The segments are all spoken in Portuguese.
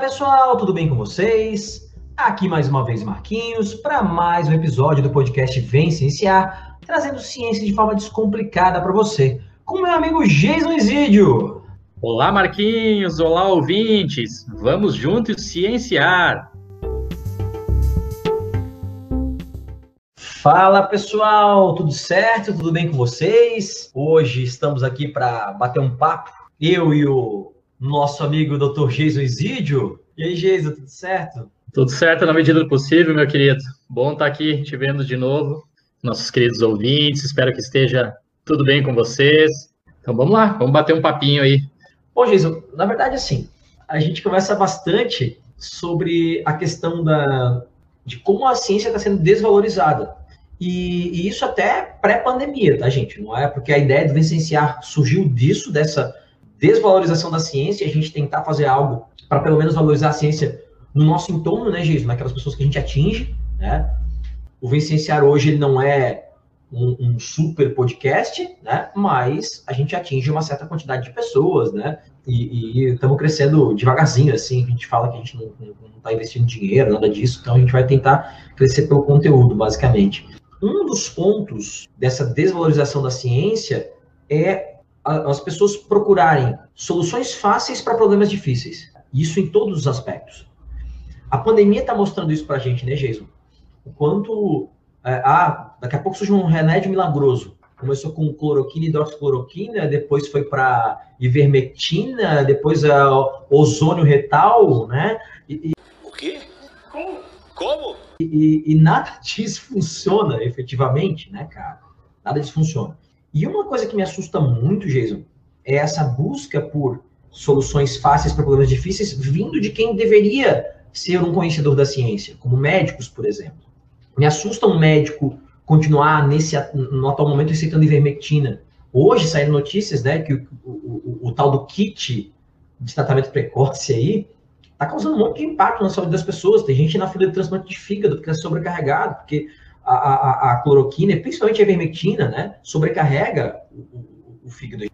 Pessoal, tudo bem com vocês? Aqui mais uma vez Marquinhos para mais um episódio do podcast Vem Cienciar, trazendo ciência de forma descomplicada para você, com meu amigo Jason Isidio. Olá Marquinhos, olá ouvintes, vamos juntos cienciar. Fala pessoal, tudo certo? Tudo bem com vocês? Hoje estamos aqui para bater um papo, eu e o nosso amigo Dr. Jason Isidio. E aí, Jason, tudo certo? Tudo certo na medida do possível, meu querido. Bom estar aqui te vendo de novo. Nossos queridos ouvintes, espero que esteja tudo bem com vocês. Então vamos lá, vamos bater um papinho aí. Bom, Jason, na verdade, assim, a gente conversa bastante sobre a questão da, de como a ciência está sendo desvalorizada. E, e isso até pré-pandemia, tá, gente? Não é porque a ideia do licenciar surgiu disso, dessa desvalorização da ciência a gente tentar fazer algo para pelo menos valorizar a ciência no nosso entorno, né, Giso? Naquelas pessoas que a gente atinge, né? O Vicenciar hoje ele não é um, um, super podcast, né? Mas a gente atinge uma certa quantidade de pessoas, né? E estamos crescendo devagarzinho, assim. A gente fala que a gente não está investindo dinheiro, nada disso. Então a gente vai tentar crescer pelo conteúdo, basicamente. Um dos pontos dessa desvalorização da ciência é as pessoas procurarem soluções fáceis para problemas difíceis. Isso em todos os aspectos. A pandemia está mostrando isso para a gente, né, Jason? O quanto. É, ah, daqui a pouco surge um remédio milagroso. Começou com cloroquina e hidroxicloroquina, depois foi para ivermectina, depois a ozônio retal, né? E, e... O quê? Como? Como? E, e, nada disso funciona efetivamente, né, cara? Nada disso funciona. E uma coisa que me assusta muito, Jason, é essa busca por soluções fáceis para problemas difíceis vindo de quem deveria ser um conhecedor da ciência, como médicos, por exemplo. Me assusta um médico continuar nesse no atual momento receitando ivermectina. Hoje saíram notícias, né, que o, o, o, o tal do kit de tratamento precoce aí está causando um monte de impacto na saúde das pessoas. Tem gente na fila de transplante de fígado porque é sobrecarregado, porque a, a, a cloroquina, principalmente a ivermectina, né, sobrecarrega o, o, o fígado.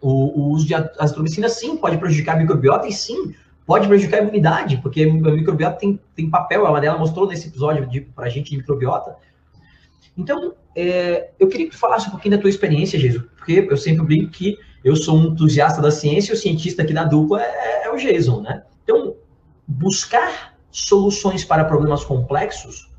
O, o, uso de azitromicina, sim, pode prejudicar a microbiota e sim, pode prejudicar a imunidade, porque a microbiota tem, tem papel, a Madela mostrou nesse episódio para a gente de microbiota. Então, é, eu queria que tu falasse um pouquinho da tua experiência, Jesus, porque eu sempre brinco que eu sou um entusiasta da ciência e o cientista aqui da dupla é, é o Jason, né? Então, buscar soluções para problemas complexos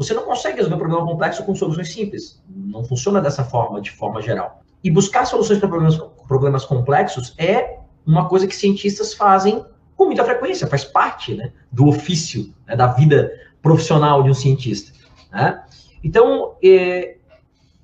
você não consegue resolver um problema complexo com soluções simples. Não funciona dessa forma, de forma geral. E buscar soluções para problemas, problemas complexos é uma coisa que cientistas fazem com muita frequência, faz parte né, do ofício, né, da vida profissional de um cientista. Né? Então, é,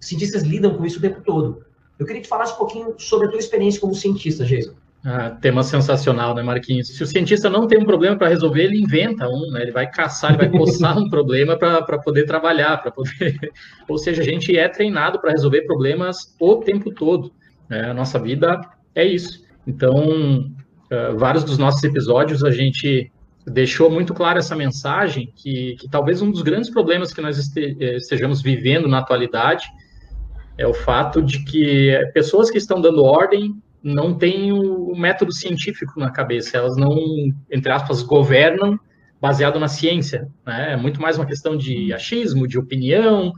cientistas lidam com isso o tempo todo. Eu queria que tu falasse um pouquinho sobre a tua experiência como cientista, Jason. Ah, tema sensacional, né, Marquinhos? Se o cientista não tem um problema para resolver, ele inventa um, né? Ele vai caçar, ele vai coçar um problema para poder trabalhar, para poder. Ou seja, a gente é treinado para resolver problemas o tempo todo. Né? A nossa vida é isso. Então, uh, vários dos nossos episódios a gente deixou muito clara essa mensagem que, que talvez um dos grandes problemas que nós este, eh, estejamos vivendo na atualidade é o fato de que pessoas que estão dando ordem não têm o método científico na cabeça, elas não, entre aspas, governam baseado na ciência, né? É muito mais uma questão de achismo, de opinião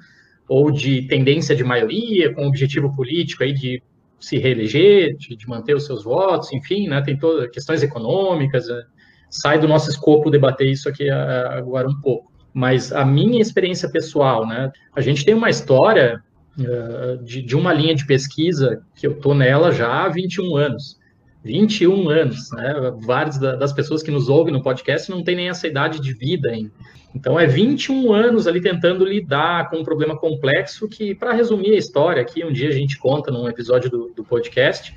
ou de tendência de maioria, com objetivo político aí de se reeleger, de, de manter os seus votos, enfim, né? Tem todas questões econômicas. Né? Sai do nosso escopo debater isso aqui agora um pouco. Mas a minha experiência pessoal, né? A gente tem uma história uh, de, de, uma linha de pesquisa que eu estou nela já há 21 anos. 21 anos, né? Várias das pessoas que nos ouvem no podcast não têm nem essa idade de vida ainda. Então, é 21 anos ali tentando lidar com um problema complexo que, para resumir a história aqui, um dia a gente conta num episódio do, do podcast,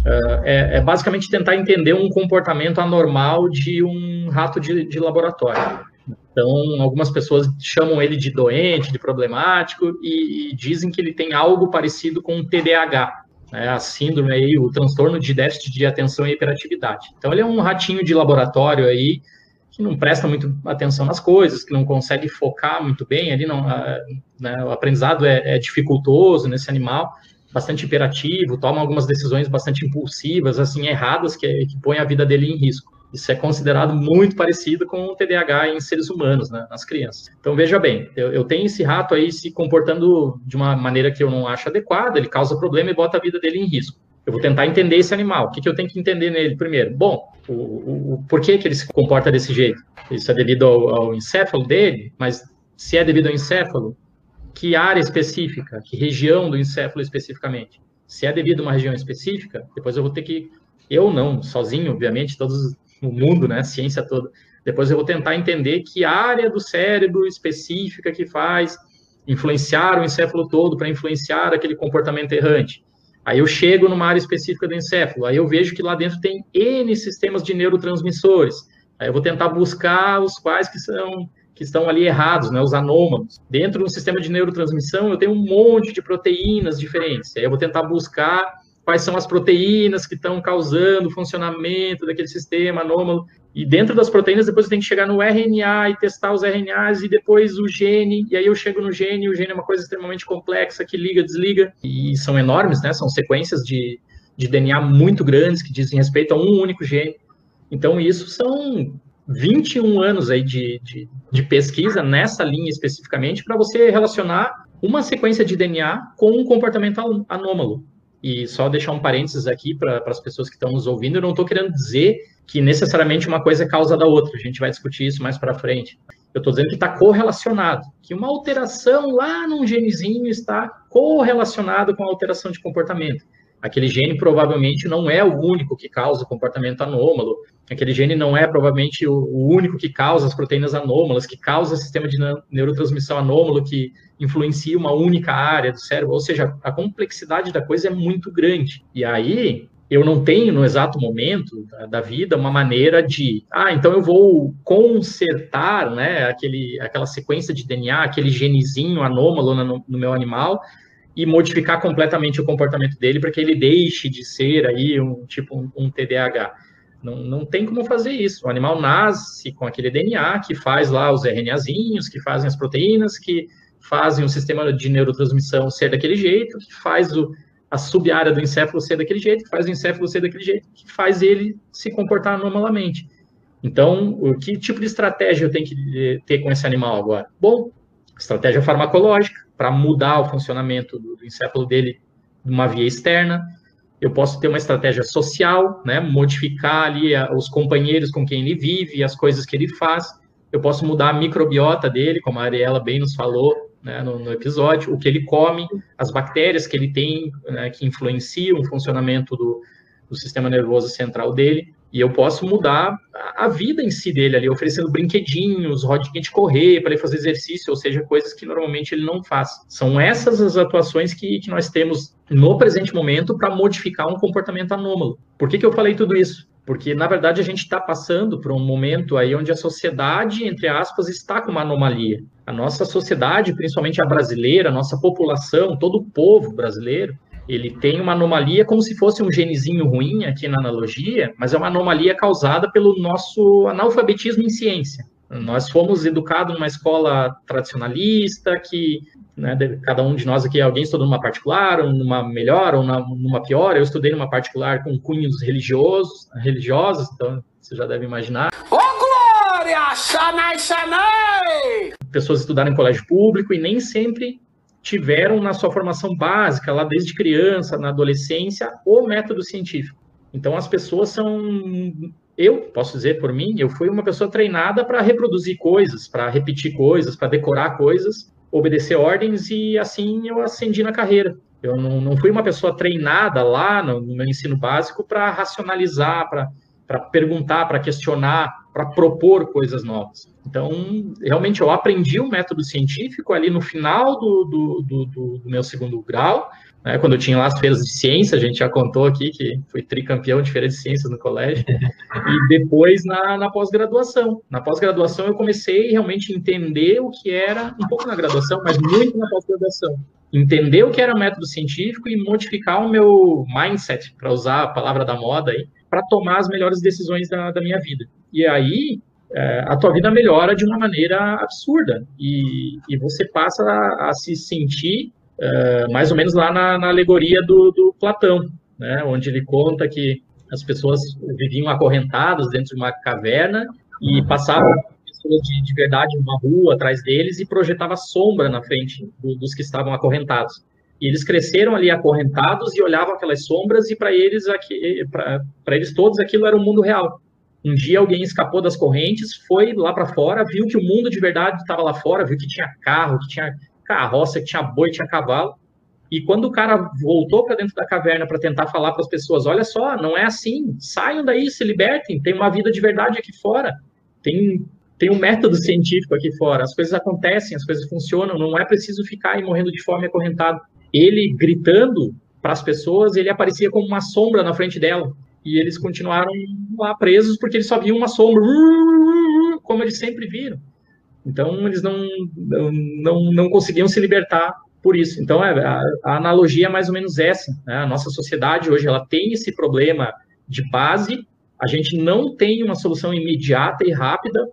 uh, é, é, basicamente tentar entender um comportamento anormal de um rato de, de laboratório. Então, algumas pessoas chamam ele de doente, de problemático, e, e dizem que ele tem algo parecido com TDAH, né, a síndrome aí, o transtorno de déficit de atenção e hiperatividade. Então, ele é um ratinho de laboratório aí, que não presta muito atenção nas coisas, que não consegue focar muito bem, ali não, a, né, o aprendizado é, é, dificultoso nesse animal, bastante hiperativo, toma algumas decisões bastante impulsivas, assim, erradas, que, que põem a vida dele em risco. Isso é considerado muito parecido com o TDAH em seres humanos, né, nas crianças. Então, veja bem, eu, eu, tenho esse rato aí se comportando de uma maneira que eu não acho adequada, ele causa problema e bota a vida dele em risco. Eu vou tentar entender esse animal. O que, que eu tenho que entender nele primeiro? Bom, o, o, o por que, que ele se comporta desse jeito? Isso é devido ao, ao encéfalo dele, mas se é devido ao encéfalo, que área específica, que região do encéfalo especificamente? Se é devido a uma região específica, depois eu vou ter que, eu não, sozinho, obviamente, todos o mundo, né, a ciência toda, depois eu vou tentar entender que área do cérebro específica que faz influenciar o encéfalo todo para influenciar aquele comportamento errante. Aí eu chego numa área específica do encéfalo, aí eu vejo que lá dentro tem N sistemas de neurotransmissores. Aí eu vou tentar buscar os quais que são que estão ali errados, né, os anômalos. Dentro do sistema de neurotransmissão, eu tenho um monte de proteínas diferentes. Aí eu vou tentar buscar quais são as proteínas que estão causando o funcionamento daquele sistema anômalo. E dentro das proteínas, depois eu tenho que chegar no RNA e testar os RNAs e depois o gene. E aí eu chego no gene, e o gene é uma coisa extremamente complexa que liga, desliga. E são enormes, né? São sequências de, de DNA muito grandes que dizem respeito a um único gene. Então, isso são 21 anos aí de, de, de pesquisa nessa linha especificamente para você relacionar uma sequência de DNA com um comportamento anômalo. E só deixar um parênteses aqui para as pessoas que estão nos ouvindo, eu não estou querendo dizer que necessariamente uma coisa é causa da outra, a gente vai discutir isso mais para frente. Eu estou dizendo que está correlacionado, que uma alteração lá num genezinho está correlacionado com a alteração de comportamento. Aquele gene provavelmente não é o único que causa o comportamento anômalo, aquele gene não é provavelmente o, único que causa as proteínas anômalas, que causa o sistema de neurotransmissão anômalo, que influencia uma única área do cérebro, ou seja, a complexidade da coisa é muito grande. E aí, eu não tenho no exato momento da, da, vida uma maneira de, ah, então eu vou consertar, né, aquele, aquela sequência de DNA, aquele genezinho anômalo no, no meu animal e modificar completamente o comportamento dele para que ele deixe de ser aí um tipo um, um TDAH. Não, não tem como fazer isso. O animal nasce com aquele DNA que faz lá os RNAzinhos, que fazem as proteínas, que fazem o sistema de neurotransmissão ser daquele jeito, que faz o, a sub-área do encéfalo ser daquele jeito, que faz o encéfalo ser daquele jeito, que faz ele se comportar anormalmente. Então, o que tipo de estratégia eu tenho que ter com esse animal agora? Bom, estratégia farmacológica, para mudar o funcionamento do, do encéfalo dele de uma via externa. Eu posso ter uma estratégia social, né, modificar ali a, os companheiros com quem ele vive, as coisas que ele faz. Eu posso mudar a microbiota dele, como a Ariela bem nos falou, né, no, no, episódio, o que ele come, as bactérias que ele tem, né, que influenciam o funcionamento do, do, sistema nervoso central dele, e eu posso mudar a, vida em si dele ali, oferecendo brinquedinhos, rodinha de correr para ele fazer exercício, ou seja, coisas que normalmente ele não faz. São essas as atuações que, que nós temos no presente momento para modificar um comportamento anômalo. Por que, que eu falei tudo isso? porque na verdade a gente está passando por um momento aí onde a sociedade, entre aspas, está com uma anomalia. A nossa sociedade, principalmente a brasileira, a nossa população, todo o povo brasileiro, ele tem uma anomalia como se fosse um genezinho ruim aqui na analogia, mas é uma anomalia causada pelo nosso analfabetismo em ciência. Nós fomos educados numa escola tradicionalista que né, cada um de nós aqui, alguém estudou numa particular, ou numa melhor, ou numa pior. Eu estudei numa particular com cunhos religiosos, religiosos, então você já deve imaginar. Ô, Glória! Xanai, Xanai! Pessoas estudaram em colégio público e nem sempre tiveram na sua formação básica, lá desde criança, na adolescência, o método científico. Então, as pessoas são. Eu posso dizer por mim, eu fui uma pessoa treinada para reproduzir coisas, para repetir coisas, para decorar coisas, obedecer ordens e assim eu ascendi na carreira. Eu não, não fui uma pessoa treinada lá no, no meu ensino básico para racionalizar, para perguntar, para questionar, para propor coisas novas. Então, realmente, eu aprendi o método científico ali no final do, do, do, do meu segundo grau, né, quando eu tinha lá as feiras de ciência, a gente já contou aqui que fui tricampeão de feira de ciências no colégio, e depois na, na pós-graduação. Na pós-graduação eu comecei realmente a entender o que era, um pouco na graduação, mas muito na pós-graduação. Entender o que era método científico e modificar o meu mindset, para usar a palavra da moda aí, para tomar as melhores decisões da, da minha vida. E aí, é, a tua vida melhora de uma maneira absurda e, e você passa a, a se sentir uh, mais ou menos lá na, na alegoria do, do, Platão, né, onde ele conta que as pessoas viviam acorrentadas dentro de uma caverna e passavam de, de verdade numa rua atrás deles e projetava sombra na frente do, dos que estavam acorrentados. E eles cresceram ali acorrentados e olhavam aquelas sombras e para eles para eles todos aquilo era o mundo real. Um dia alguém escapou das correntes, foi lá para fora, viu que o mundo de verdade estava lá fora, viu que tinha carro, que tinha carroça, que tinha boi, tinha cavalo. E quando o cara voltou para dentro da caverna para tentar falar para as pessoas, olha só, não é assim, saiam daí, se libertem, tem uma vida de verdade aqui fora, tem tem um método científico aqui fora, as coisas acontecem, as coisas funcionam, não é preciso ficar aí morrendo de fome acorrentado. Ele gritando para as pessoas, ele aparecia como uma sombra na frente dela. E eles continuaram lá presos porque eles só viam uma sombra, como eles sempre viram. Então, eles não, não, não conseguiam se libertar por isso. Então, é, a, a analogia é mais ou menos essa. Né? A nossa sociedade hoje ela tem esse problema de base, a gente não tem uma solução imediata e rápida.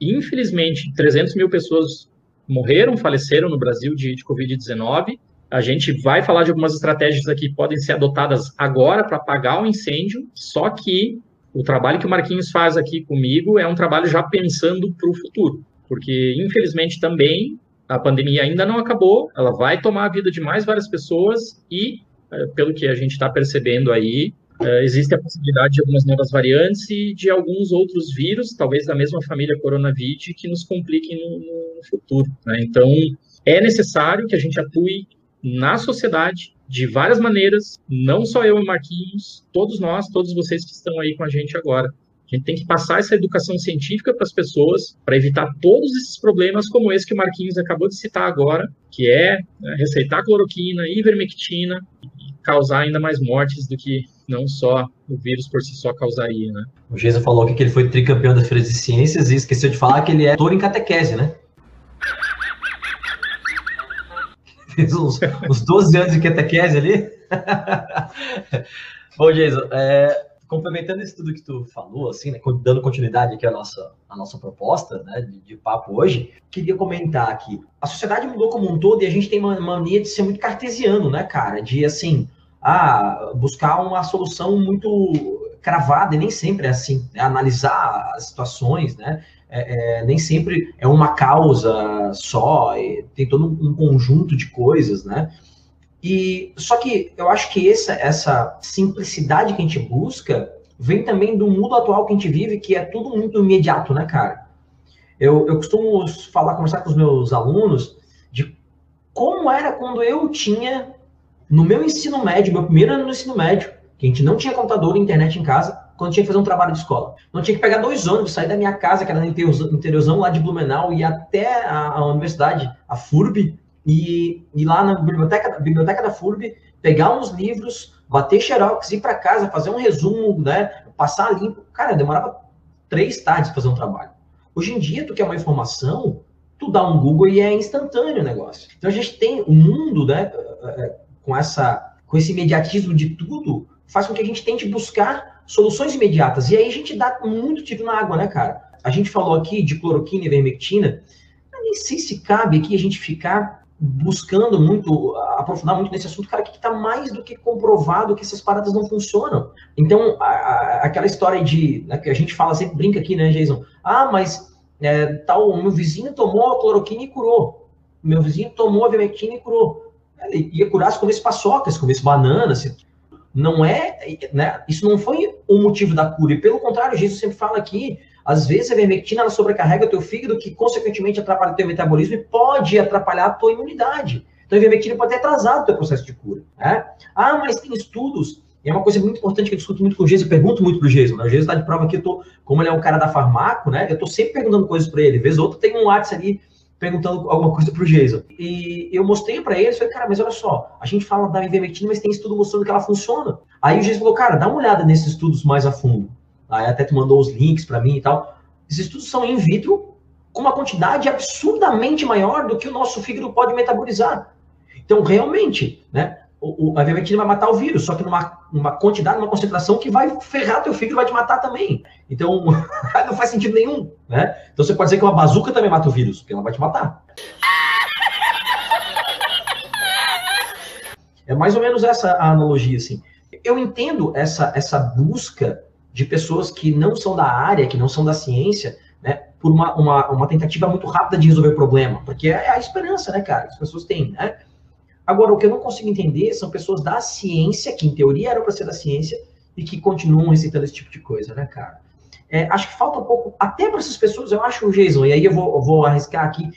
Infelizmente, 300 mil pessoas morreram, faleceram no Brasil de, de Covid-19. A gente vai falar de algumas estratégias aqui que podem ser adotadas agora para apagar o incêndio, só que o trabalho que o Marquinhos faz aqui comigo é um trabalho já pensando para o futuro porque infelizmente também a pandemia ainda não acabou, ela vai tomar a vida de mais várias pessoas e, eh, pelo que a gente está percebendo aí, eh, existe a possibilidade de algumas novas variantes e de alguns outros vírus, talvez da mesma família coronavírus, que nos compliquem no, futuro. Né? Então, é necessário que a gente atue na sociedade de várias maneiras, não só eu e Marquinhos, todos nós, todos vocês que estão aí com a gente agora. A gente tem que passar essa educação científica para as pessoas para evitar todos esses problemas, como esse que o Marquinhos acabou de citar agora, que é né, receitar cloroquina, ivermectina e causar ainda mais mortes do que não só o vírus por si só causaria, né? O Geisa falou que ele foi tricampeão das feiras de ciências e esqueceu de falar que ele é doutor em catequese, né? Fez uns, uns 12 anos de catequese ali. Bom, Jason, é, complementando isso tudo que tu falou, assim, né, dando continuidade aqui à nossa, à nossa proposta né, de, de, papo hoje, queria comentar aqui. A sociedade mudou como um todo e a gente tem uma mania de ser muito cartesiano, né, cara? De, assim, ah, buscar uma solução muito cravada, e nem sempre é assim. Né? Analisar as situações, né? É, é, nem sempre é uma causa só, tem todo um conjunto de coisas, né? E só que eu acho que essa, essa simplicidade que a gente busca vem também do mundo atual que a gente vive, que é tudo muito imediato, né, cara? Eu, eu costumo falar, conversar com os meus alunos de como era quando eu tinha, no meu ensino médio, meu primeiro ano no ensino médio, que a gente não tinha computador e internet em casa, quando tinha que fazer um trabalho de escola. Não tinha que pegar dois ônibus, sair da minha casa, que era no interiorzão lá de Blumenau, e até a, a universidade, a FURB, e ir lá na biblioteca, biblioteca da FURB, pegar uns livros, bater xerox, ir para casa, fazer um resumo, né, passar limpo. Cara, demorava três tardes fazer um trabalho. Hoje em dia, tu quer uma informação, tu dá um Google e é instantâneo o negócio. Então a gente tem o um mundo, né, é, é, com essa com esse imediatismo de tudo, faz com que a gente tente buscar soluções imediatas. E aí a gente dá muito tiro na água, né, cara? A gente falou aqui de cloroquina e vermectina. Eu nem sei se cabe aqui a gente ficar buscando muito, aprofundar muito nesse assunto, cara, que está mais do que comprovado que essas paradas não funcionam. Então, a, a, aquela história de, né, que a gente fala, sempre brinca aqui, né, Jason? Ah, mas é, tal, meu vizinho tomou a cloroquina e curou. Meu vizinho tomou a vermectina e curou. Ele ia curar se comesse paçoca, se comesse banana, se... Não é, né? Isso não foi o motivo da cura. E pelo contrário, Jesus sempre fala aqui às vezes a vermectina ela sobrecarrega o teu fígado, que consequentemente atrapalha o teu metabolismo e pode atrapalhar a tua imunidade. Então a vermectina pode ter atrasado o teu processo de cura. Né? Ah, mas tem estudos e é uma coisa muito importante que eu discuto muito com o Geis, eu pergunto muito pro Geis, né? O Geis está de prova aqui, eu tô, como ele é um cara da farmaco, né? Eu tô sempre perguntando coisas para ele. Vez ou outra tem um WhatsApp ali perguntando alguma coisa pro Jason. E eu mostrei para ele, falei, cara, mas olha só, a gente fala da ivermectina, mas tem estudo mostrando que ela funciona. Aí o Jason falou, cara, dá uma olhada nesses estudos mais a fundo. Aí até tu mandou os links para mim e tal. Esses estudos são in vitro com uma quantidade absurdamente maior do que o nosso fígado pode metabolizar. Então, realmente, né, o, a vermectina vai matar o vírus, só que numa, numa quantidade, numa concentração que vai ferrar teu fígado, vai te matar também. Então, não faz sentido nenhum, né? Então, você pode dizer que uma bazuca também mata o vírus, porque ela vai te matar. É mais ou menos essa a analogia, assim. Eu entendo essa, essa busca de pessoas que não são da área, que não são da ciência, né, por uma, uma, uma tentativa muito rápida de resolver o problema, porque é a esperança, né, cara, que as pessoas têm, né? Agora, o que eu não consigo entender são pessoas da ciência, que em teoria eram para ser da ciência, e que continuam recitando esse tipo de coisa, né, cara? É, acho que falta um pouco, até para essas pessoas, eu acho, Jason, e aí eu vou, eu vou arriscar aqui,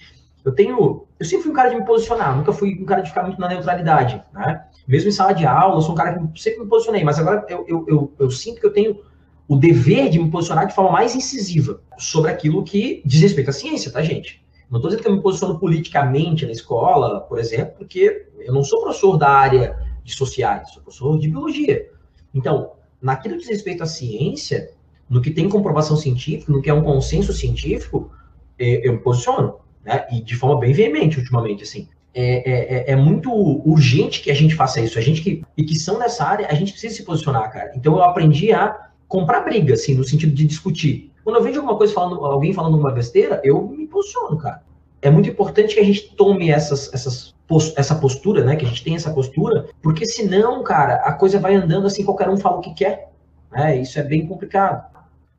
eu tenho, eu sempre fui um cara de me posicionar, nunca fui um cara de ficar muito na neutralidade, né? Mesmo em sala de aula, eu sou um cara que sempre me posicionei, mas agora eu, eu, eu, eu sinto que eu tenho o dever de me posicionar de forma mais incisiva sobre aquilo que diz respeito à ciência, tá, gente? Não estou dizendo que eu me posiciono politicamente na escola, por exemplo, porque eu não sou professor da área de sociais, sou professor de biologia. Então, naquilo que diz respeito à ciência, no que tem comprovação científica, no que é um consenso científico, é, eu me posiciono, né? E de forma bem veemente ultimamente, assim. É, é, é, muito urgente que a gente faça isso. A gente que, e que são nessa área, a gente precisa se posicionar, cara. Então eu aprendi a comprar briga, assim, no sentido de discutir. Quando eu vejo alguma coisa falando, alguém falando uma besteira, eu me posiciono, cara. É muito importante que a gente tome essas, essas, essa postura, né? Que a gente tenha essa postura, porque senão, cara, a coisa vai andando assim, qualquer um fala o que quer. Né? Isso é bem complicado.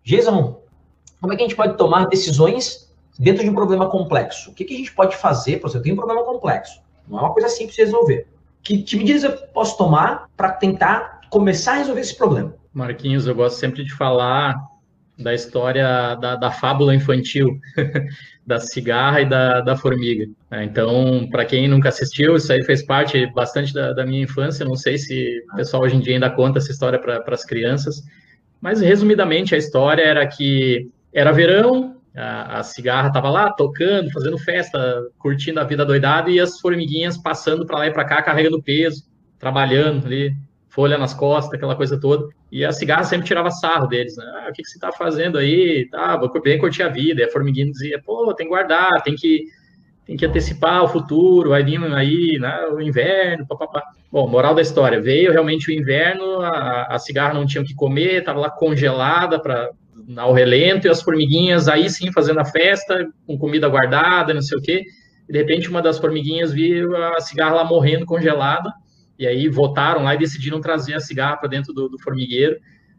Jason, como é que a gente pode tomar decisões dentro de um problema complexo? O que, que a gente pode fazer? Por exemplo, tenho um problema complexo. Não é uma coisa simples de resolver. Que, que medidas eu posso tomar para tentar começar a resolver esse problema? Marquinhos, eu gosto sempre de falar da história da, da fábula infantil, da cigarra e da, da formiga. É, então, para quem nunca assistiu, isso aí fez parte bastante da, da, minha infância. Não sei se o pessoal hoje em dia ainda conta essa história para as crianças, mas resumidamente a história era que era verão, a, a cigarra estava lá tocando, fazendo festa, curtindo a vida doidada e as formiguinhas passando para lá e para cá, carregando peso, trabalhando ali, folha nas costas, aquela coisa toda. E a cigarra sempre tirava sarro deles, né? Ah, o que, que você está fazendo aí? Tá, vou bem curtir a vida. E a formiguinha dizia, pô, tem que guardar, tem que, tem que antecipar o futuro, vai vir aí, né, o inverno, papapá. Bom, moral da história, veio realmente o inverno, a, a cigarra não tinha o que comer, estava lá congelada para ao relento, e as formiguinhas aí sim fazendo a festa, com comida guardada, não sei o quê. De repente uma das formiguinhas viu a cigarra lá morrendo congelada, e aí votaram lá e decidiram trazer a cigarra para dentro do, do, formigueiro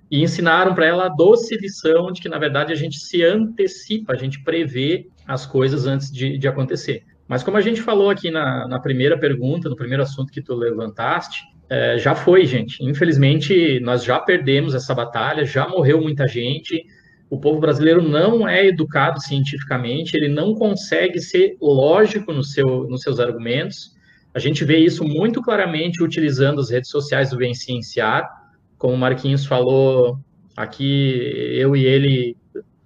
e ensinaram para ela a doce lição de que, na verdade, a gente se antecipa, a gente prevê as coisas antes de, de acontecer. Mas como a gente falou aqui na, na, primeira pergunta, no primeiro assunto que tu levantaste, é, já foi, gente. Infelizmente, nós já perdemos essa batalha, já morreu muita gente. O povo brasileiro não é educado cientificamente, ele não consegue ser lógico no seu, nos seus argumentos. A gente vê isso muito claramente utilizando as redes sociais do Bem Cienciar. Como o Marquinhos falou aqui, eu e ele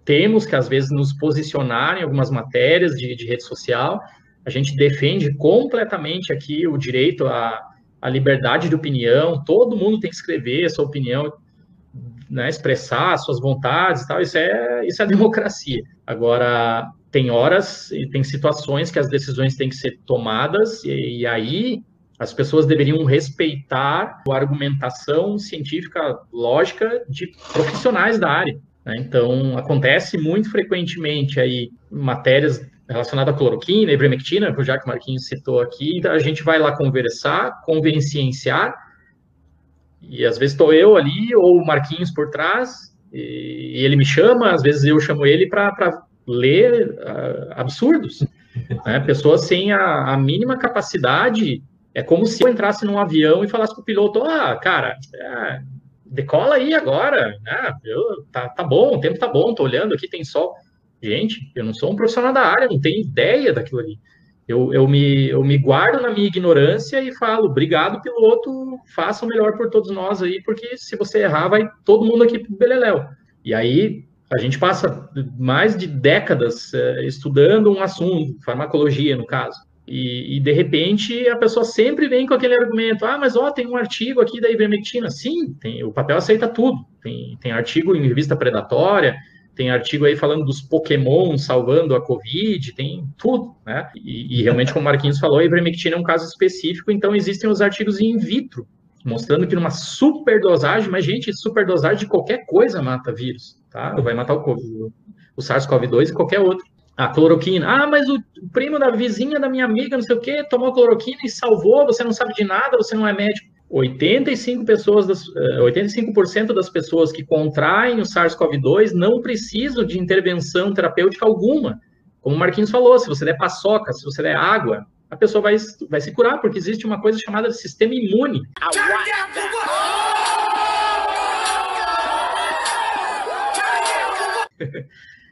temos que, às vezes, nos posicionar em algumas matérias de, de rede social. A gente defende completamente aqui o direito à, à liberdade de opinião. Todo mundo tem que escrever a sua opinião, né, expressar suas vontades e tal. Isso é, isso é democracia. Agora, tem horas e tem situações que as decisões têm que ser tomadas, e, e aí as pessoas deveriam respeitar a argumentação científica lógica de profissionais da área. Né? Então, acontece muito frequentemente aí matérias relacionadas à cloroquina, ivermectina, que o Marquinhos citou aqui, então a gente vai lá conversar, convencienciar, e às vezes estou eu ali, ou o Marquinhos por trás, e ele me chama, às vezes eu chamo ele para ler uh, absurdos. Né? Pessoas sem a, a, mínima capacidade. É como se eu entrasse num avião e falasse para o piloto: ah, cara, é, decola aí agora. Né? Eu, tá, tá bom, o tempo tá bom, tô olhando aqui, tem sol. Gente, eu não sou um profissional da área, não tenho ideia daquilo ali. Eu, eu, me, eu me guardo na minha ignorância e falo, obrigado, piloto, faça o melhor por todos nós aí, porque se você errar, vai todo mundo aqui pro Beleléu. E aí, a gente passa mais de décadas é, estudando um assunto, farmacologia no caso, e, e, de repente a pessoa sempre vem com aquele argumento: ah, mas ó, tem um artigo aqui da ivermectina. Sim, tem, o papel aceita tudo. Tem, tem artigo em revista predatória, tem artigo aí falando dos Pokémon salvando a Covid, tem tudo, né? E, e realmente, como o Marquinhos falou, a ivermectina é um caso específico, então existem os artigos in vitro, mostrando que numa superdosagem, mas gente, superdosagem de qualquer coisa mata vírus tá? Vai matar o, o SARS-CoV-2 e qualquer outro. A cloroquina. Ah, mas o primo da vizinha da minha amiga, não sei o quê, tomou cloroquina e salvou, você não sabe de nada, você não é médico. 85%, pessoas das, 85 eh, das pessoas que contraem o SARS-CoV-2 não precisam de intervenção terapêutica alguma. Como o Marquinhos falou, se você der paçoca, se você der água, a pessoa vai, vai se curar, porque existe uma coisa chamada sistema imune.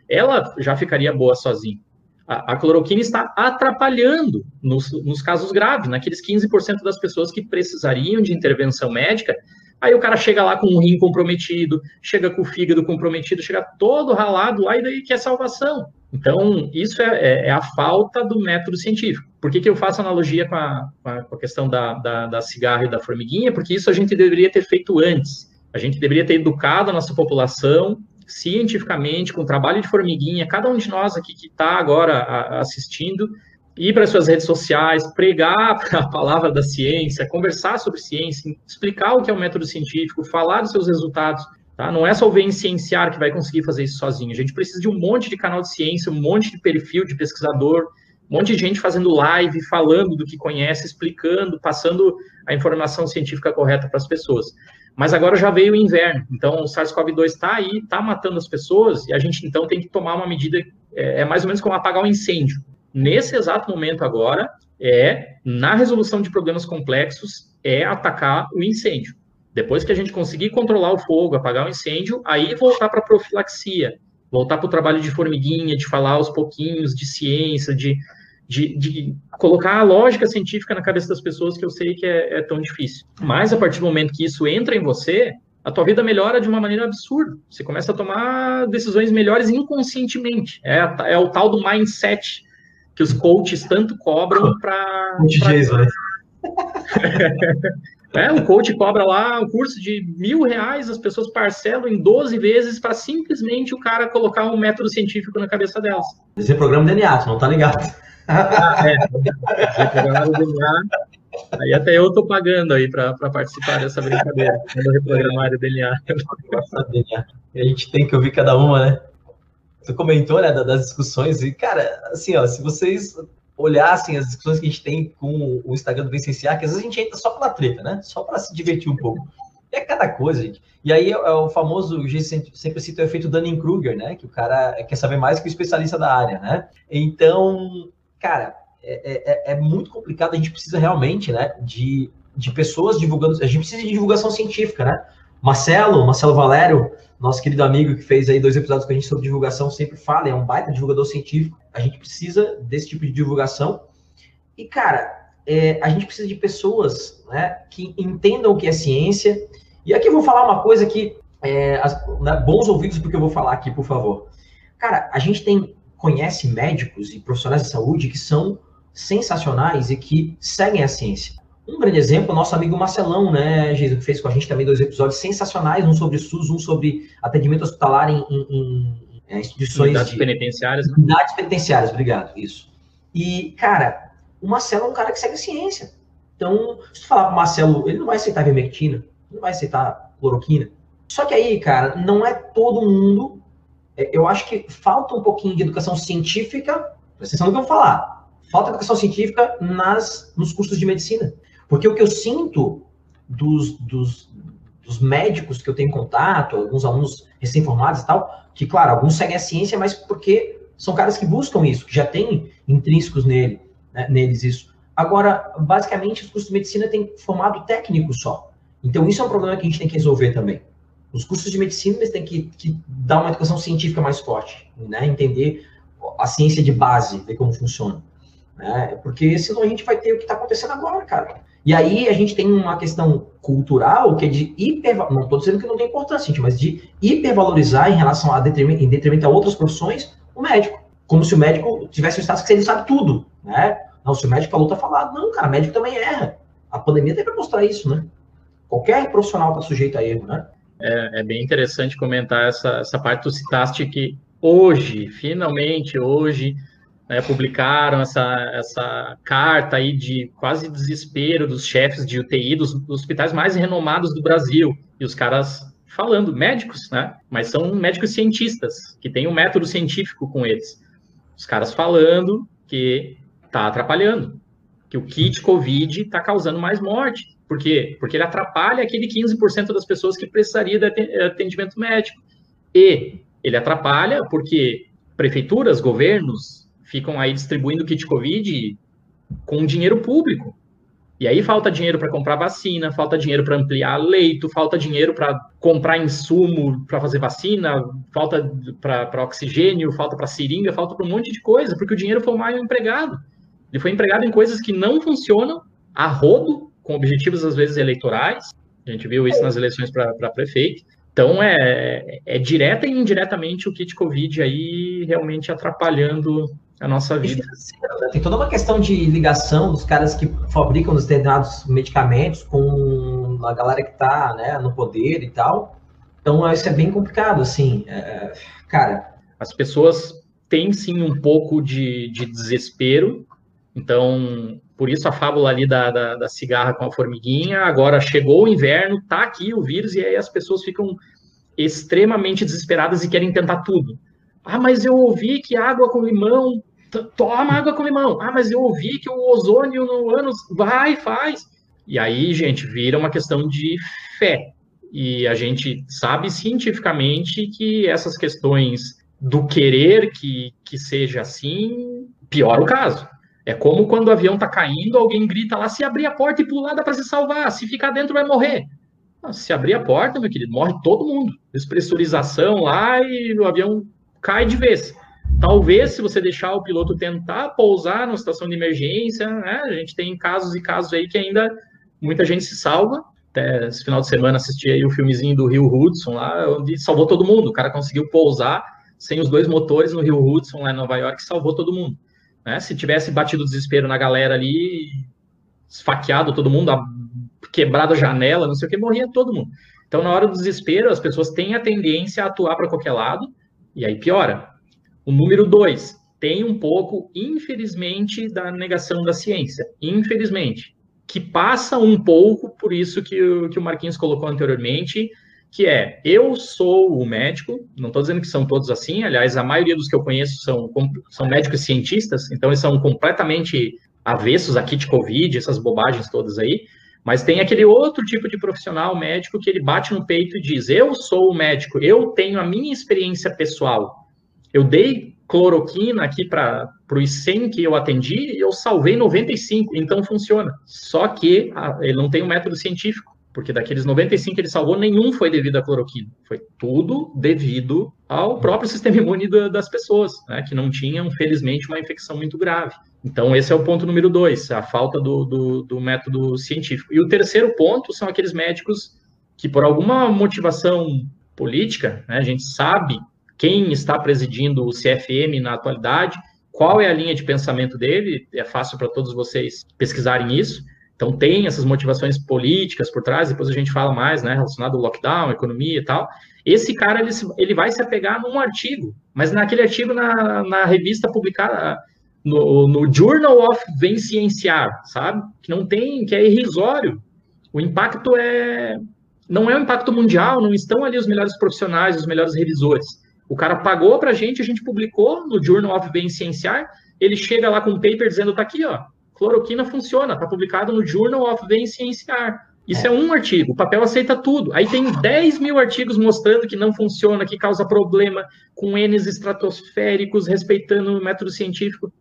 Ela já ficaria boa sozinha. A, a cloroquina está atrapalhando nos, nos casos graves, naqueles 15% das pessoas que precisariam de intervenção médica, Aí o cara chega lá com o rim comprometido, chega com o fígado comprometido, chega todo ralado lá e daí quer salvação. Então, isso é, é, é, a falta do método científico. Por que, que eu faço analogia com a, com a questão da, da, da cigarra e da formiguinha? Porque isso a gente deveria ter feito antes. A gente deveria ter educado a nossa população cientificamente, com trabalho de formiguinha, cada um de nós aqui que está agora a, assistindo, ir para suas redes sociais, pregar a palavra da ciência, conversar sobre ciência, explicar o que é o método científico, falar dos seus resultados. Tá? Não é só o Vencienciar que vai conseguir fazer isso sozinho. A gente precisa de um monte de canal de ciência, um monte de perfil de pesquisador, um monte de gente fazendo live, falando do que conhece, explicando, passando a informação científica correta para as pessoas. Mas agora já veio o inverno, então o SARS-CoV-2 está aí, está matando as pessoas, e a gente então tem que tomar uma medida, é, é mais ou menos como apagar um incêndio nesse exato momento agora, é, na resolução de problemas complexos, é atacar o incêndio. Depois que a gente conseguir controlar o fogo, apagar o incêndio, aí voltar para a profilaxia, voltar para o trabalho de formiguinha, de falar aos pouquinhos de ciência, de, de, de, colocar a lógica científica na cabeça das pessoas, que eu sei que é, é tão difícil. Mas a partir do momento que isso entra em você, a tua vida melhora de uma maneira absurda. Você começa a tomar decisões melhores inconscientemente. É, é o tal do mindset que os coaches tanto cobram para. Pra... é, o coach cobra lá um curso de mil reais, as pessoas parcelam em 12 vezes para simplesmente o cara colocar um método científico na cabeça delas. Esse é programa DNA, tu não tá ligado? Ah, é. Aí até eu tô pagando aí para participar dessa brincadeira, quando reprogramar o DNA. A gente tem que ouvir cada uma, né? Você comentou, né, das discussões, e, cara, assim, ó, se vocês olhassem as discussões que a gente tem com o Instagram do Vicenciar, que às vezes a gente entra só pela treta, né? Só para se divertir um pouco. É cada coisa, gente. E aí é, o famoso, gente sempre cita o efeito Dunning-Kruger, né? Que o cara quer saber mais que o especialista da área, né? Então, cara, é, é, é muito complicado. A gente precisa realmente, né, de, de pessoas divulgando. A gente precisa de divulgação científica, né? Marcelo, Marcelo Valério, nosso querido amigo que fez aí dois episódios com a gente sobre divulgação, sempre fala, é um baita divulgador científico. A gente precisa desse tipo de divulgação. E, cara, é, a gente precisa de pessoas né, que entendam o que é ciência. E aqui eu vou falar uma coisa que, é, as, né, bons ouvidos porque eu vou falar aqui, por favor. Cara, a gente tem, conhece médicos e profissionais de saúde que são sensacionais e que seguem a ciência. Um grande exemplo, o nosso amigo Marcelão, né, Jesus, que fez com a gente também dois episódios sensacionais, um sobre SUS, um sobre atendimento hospitalar em, em, em instituições... Unidades de, penitenciárias. Né? Unidades penitenciárias, obrigado, isso. E, cara, o Marcelo é um cara que segue a ciência. Então, se tu falar pro Marcelo, ele não vai aceitar vermectina, não vai aceitar cloroquina. Só que aí, cara, não é todo mundo... É, eu acho que falta um pouquinho de educação científica, presta atenção no que eu vou falar, falta educação científica nas, nos cursos de medicina. Porque o que eu sinto dos, dos, dos médicos que eu tenho contato, alguns alunos recém-formados e tal, que, claro, alguns seguem a ciência, mas porque são caras que buscam isso, que já têm intrínsecos nele, né, neles isso. Agora, basicamente, os cursos de medicina têm formado técnico só. Então, isso é um problema que a gente tem que resolver também. Os cursos de medicina eles têm que, que dar uma educação científica mais forte, né? entender a ciência de base, ver como funciona. Né? Porque senão a gente vai ter o que está acontecendo agora, cara. E aí a gente tem uma questão cultural que é de hiper, não estou dizendo que não tem importância, gente, mas de hipervalorizar em relação a detrimento, em detrimento a outras profissões o médico. Como se o médico tivesse um status que ele sabe tudo, né? Não, se o médico falou, tá falado. Não, cara, médico também erra. A pandemia tem para mostrar isso, né? Qualquer profissional está sujeito a erro, né? É, é, bem interessante comentar essa, essa parte do citaste que hoje, finalmente, hoje, né, publicaram essa, essa carta aí de quase desespero dos chefes de UTI dos, dos, hospitais mais renomados do Brasil. E os caras falando, médicos, né? Mas são médicos cientistas, que têm um método científico com eles. Os caras falando que está atrapalhando, que o kit Covid está causando mais morte, Por quê? Porque ele atrapalha aquele 15% das pessoas que precisaria de atendimento médico. E ele atrapalha porque prefeituras, governos ficam aí distribuindo kit Covid com dinheiro público. E aí falta dinheiro para comprar vacina, falta dinheiro para ampliar leito, falta dinheiro para comprar insumo para fazer vacina, falta para oxigênio, falta para seringa, falta para um monte de coisa, porque o dinheiro foi mal empregado. Ele foi empregado em coisas que não funcionam, a rodo, com objetivos às vezes eleitorais. A gente viu isso nas eleições para prefeito. Então é, é direta e indiretamente o kit Covid aí realmente atrapalhando a nossa vida. Né? Tem toda uma questão de ligação dos caras que fabricam os determinados medicamentos com a galera que está né, no poder e tal. Então, isso é bem complicado, assim, é, cara. As pessoas têm, sim, um pouco de, de desespero. Então, por isso a fábula ali da, da, da, cigarra com a formiguinha. Agora chegou o inverno, tá aqui o vírus, e aí as pessoas ficam extremamente desesperadas e querem tentar tudo. Ah, mas eu ouvi que água com limão. Toma água com limão. Ah, mas eu ouvi que o ozônio no ânus. Vai, faz. E aí, gente, vira uma questão de fé. E a gente sabe cientificamente que essas questões do querer que, que seja assim, piora o caso. É como quando o avião tá caindo, alguém grita lá: se abrir a porta e pular, dá para se salvar. Se ficar dentro, vai morrer. Se abrir a porta, meu querido, morre todo mundo. Despressurização lá e o avião cai de vez. Talvez, se você deixar o piloto tentar pousar numa situação de emergência, né, a gente tem casos e casos aí que ainda muita gente se salva. Até esse final de semana assisti aí o filmezinho do Rio Hudson lá, onde salvou todo mundo. O cara conseguiu pousar sem os dois motores no Rio Hudson lá em Nova York, salvou todo mundo. Né? Se tivesse batido desespero na galera ali, esfaqueado todo mundo, quebrado a janela, não sei o que, morria todo mundo. Então, na hora do desespero, as pessoas têm a tendência a atuar para qualquer lado, e aí piora. O número dois tem um pouco, infelizmente, da negação da ciência. Infelizmente. Que passa um pouco por isso que o, que o Marquinhos colocou anteriormente, que é, eu sou o médico, não estou dizendo que são todos assim, aliás, a maioria dos que eu conheço são, são médicos cientistas, então eles são completamente avessos aqui de Covid, essas bobagens todas aí, mas tem aquele outro tipo de profissional médico que ele bate no peito e diz: Eu sou o médico, eu tenho a minha experiência pessoal. Eu dei cloroquina aqui para os 100 que eu atendi e eu salvei 95, então funciona. Só que a, ele não tem um método científico, porque daqueles 95 que ele salvou, nenhum foi devido à cloroquina. Foi tudo devido ao próprio sistema imune da, das pessoas, né, que não tinham, felizmente, uma infecção muito grave. Então, esse é o ponto número dois, a falta do, do, do, método científico. E o terceiro ponto são aqueles médicos que, por alguma motivação política, né, a gente sabe quem está presidindo o CFM na atualidade, qual é a linha de pensamento dele, é fácil para todos vocês pesquisarem isso. Então, tem essas motivações políticas por trás, depois a gente fala mais, né, relacionado ao lockdown, economia e tal. Esse cara, ele, ele vai se apegar num artigo, mas naquele artigo na, na revista publicada no, no Journal of Vencienciar, sabe? Que não tem, que é irrisório. O impacto é não é um impacto mundial, não estão ali os melhores profissionais, os melhores revisores. O cara pagou para a gente, a gente publicou no Journal of Vencienciar, ele chega lá com um paper dizendo, tá aqui, ó, cloroquina funciona, tá publicado no Journal of Vencienciar. Isso é. é um artigo, o papel aceita tudo. Aí tem 10 mil artigos mostrando que não funciona, que causa problema, com N's estratosféricos, respeitando o método científico.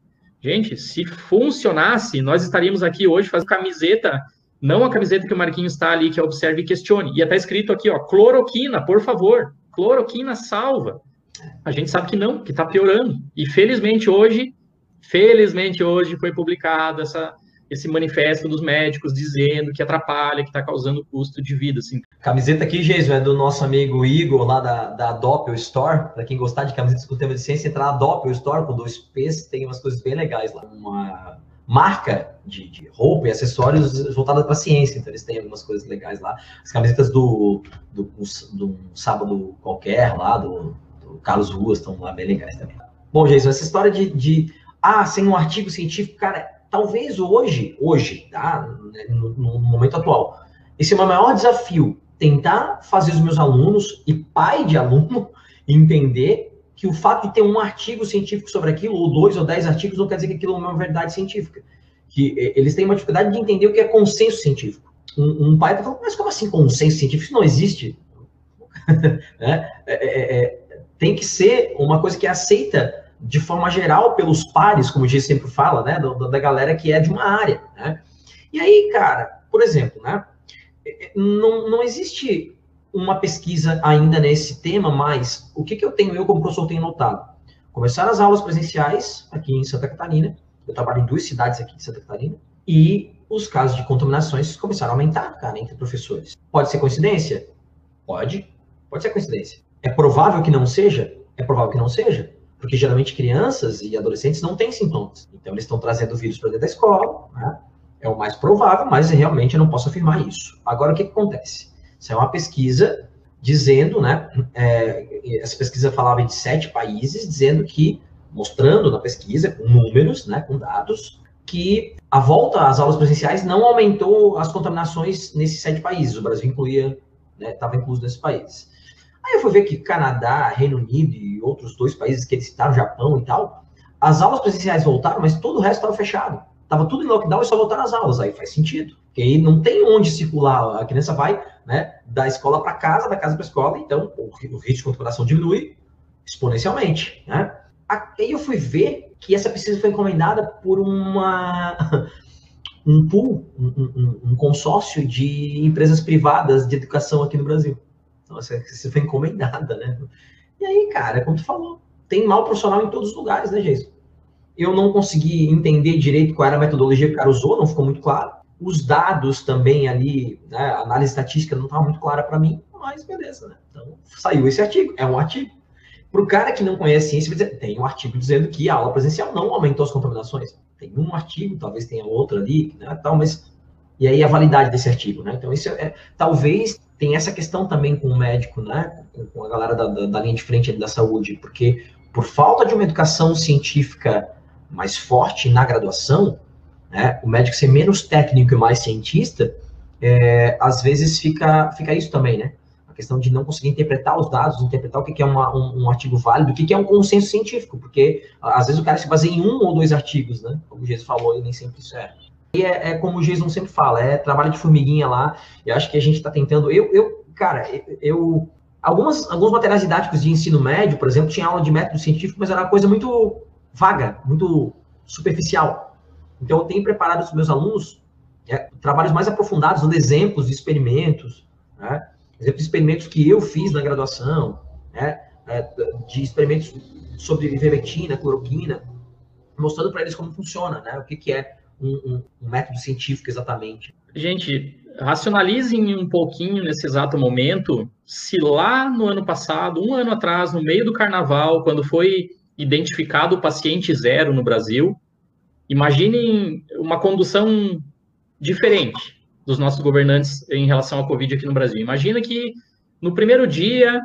Gente, se funcionasse, nós estaríamos aqui hoje fazendo camiseta, não a camiseta que o Marquinhos está ali, que é Observe e Questione. Ia estar tá escrito aqui, ó, cloroquina, por favor. Cloroquina salva. A gente sabe que não, que está piorando. E felizmente hoje, felizmente hoje foi publicada essa, esse manifesto dos médicos dizendo que atrapalha, que está causando custo de vida. Assim. Camiseta aqui, Jason, é do nosso amigo Igor, lá da, da Doppel Store. Para quem gostar de camisetas com tema de ciência, entrar na Doppel Store com dois P's, tem umas coisas bem legais lá. Uma marca de, de roupa e acessórios voltada para a ciência, então eles têm algumas coisas legais lá. As camisetas do, do, do, do sábado qualquer lá, do, do Carlos Ruas, estão lá bem legais também. Bom, Jason, essa história de, de ah, sem um artigo científico, cara, talvez hoje, hoje, tá? No, no, momento atual, esse é o meu maior desafio. Tentar fazer os meus alunos e pai de aluno entender que o fato de ter um artigo científico sobre aquilo, ou dois ou dez artigos, não quer dizer que aquilo é uma verdade científica. Que eles têm uma dificuldade de entender o que é consenso científico. um, um pai falou, mas como assim consenso científico? Isso não existe. É, é, é, é, tem que ser uma coisa que é aceita de forma geral pelos pares, como o G sempre fala, né, da, da galera que é de uma área, né? E aí, cara, por exemplo, né, não, não existe uma pesquisa ainda nesse tema, mas o que, que eu tenho, eu como professor tenho notado? Começaram as aulas presenciais aqui em Santa Catarina, eu trabalho em duas cidades aqui de Santa Catarina, e os casos de contaminações começaram a aumentar, cara, entre professores. Pode ser coincidência? Pode. Pode ser coincidência. É provável que não seja? É provável que não seja. Porque geralmente crianças e adolescentes não têm sintomas. Então eles estão trazendo o vírus para dentro da escola, né? É o mais provável, mas realmente eu não posso afirmar isso. Agora, o que, que acontece? Isso é uma pesquisa dizendo, né? É, essa pesquisa falava de sete países, dizendo que, mostrando na pesquisa, com números, né, com dados, que a volta às aulas presenciais não aumentou as contaminações nesses sete países. O Brasil incluía, estava né, incluso nesses países. Aí eu fui ver que Canadá, Reino Unido e outros dois países que eles citaram, Japão e tal, as aulas presenciais voltaram, mas todo o resto estava fechado. Estava tudo em lockdown e só voltaram as aulas. Aí faz sentido. Porque aí não tem onde circular. A criança vai né, da escola para casa, da casa para escola, então o, o risco de contaminação diminui exponencialmente. Né? Aí eu fui ver que essa pesquisa foi encomendada por uma um pool, um, um, um, consórcio de empresas privadas de educação aqui no Brasil. Essa pesquisa foi encomendada, né? E aí, cara, como tu falou, tem mal profissional em todos os lugares, né, Jason? Eu não consegui entender direito qual era a metodologia que o cara usou, não ficou muito claro. Os dados também ali, né, a análise estatística não estava muito clara para mim, mas beleza, né? Então, saiu esse artigo, é um artigo. Para o cara que não conhece ciência, dizer, tem um artigo dizendo que a aula presencial não aumentou as contaminações. Tem um artigo, talvez tenha outro ali, né, tal, mas e aí a validade desse artigo, né? Então isso é, é talvez tem essa questão também com o médico, né? Com a galera da, da, da linha de frente da saúde, porque por falta de uma educação científica mais forte na graduação, né? O médico ser menos técnico e mais cientista, é, às vezes fica fica isso também, né? A questão de não conseguir interpretar os dados, interpretar o que é uma, um, um, artigo válido, o que é um consenso científico, porque às vezes o cara se baseia em um ou dois artigos, né? Como o Jesus falou, e nem sempre isso é. E é, é como o Jason sempre fala, é trabalho de formiguinha lá. Eu acho que a gente está tentando. Eu, eu, cara, eu. Algumas, alguns materiais didáticos de ensino médio, por exemplo, tinha aula de método científico, mas era uma coisa muito vaga, muito superficial. Então, eu tenho preparado os meus alunos é, trabalhos mais aprofundados, dando exemplos de experimentos, né? exemplos de experimentos que eu fiz na graduação, né? É, de experimentos sobre ivermectina, cloroquina, mostrando para eles como funciona, né? O que, que é um, um, método científico exatamente. Gente, racionalizem um pouquinho nesse exato momento se lá no ano passado, um ano atrás, no meio do carnaval, quando foi identificado o paciente zero no Brasil, imaginem uma condução diferente dos nossos governantes em relação à Covid aqui no Brasil. Imagina que no primeiro dia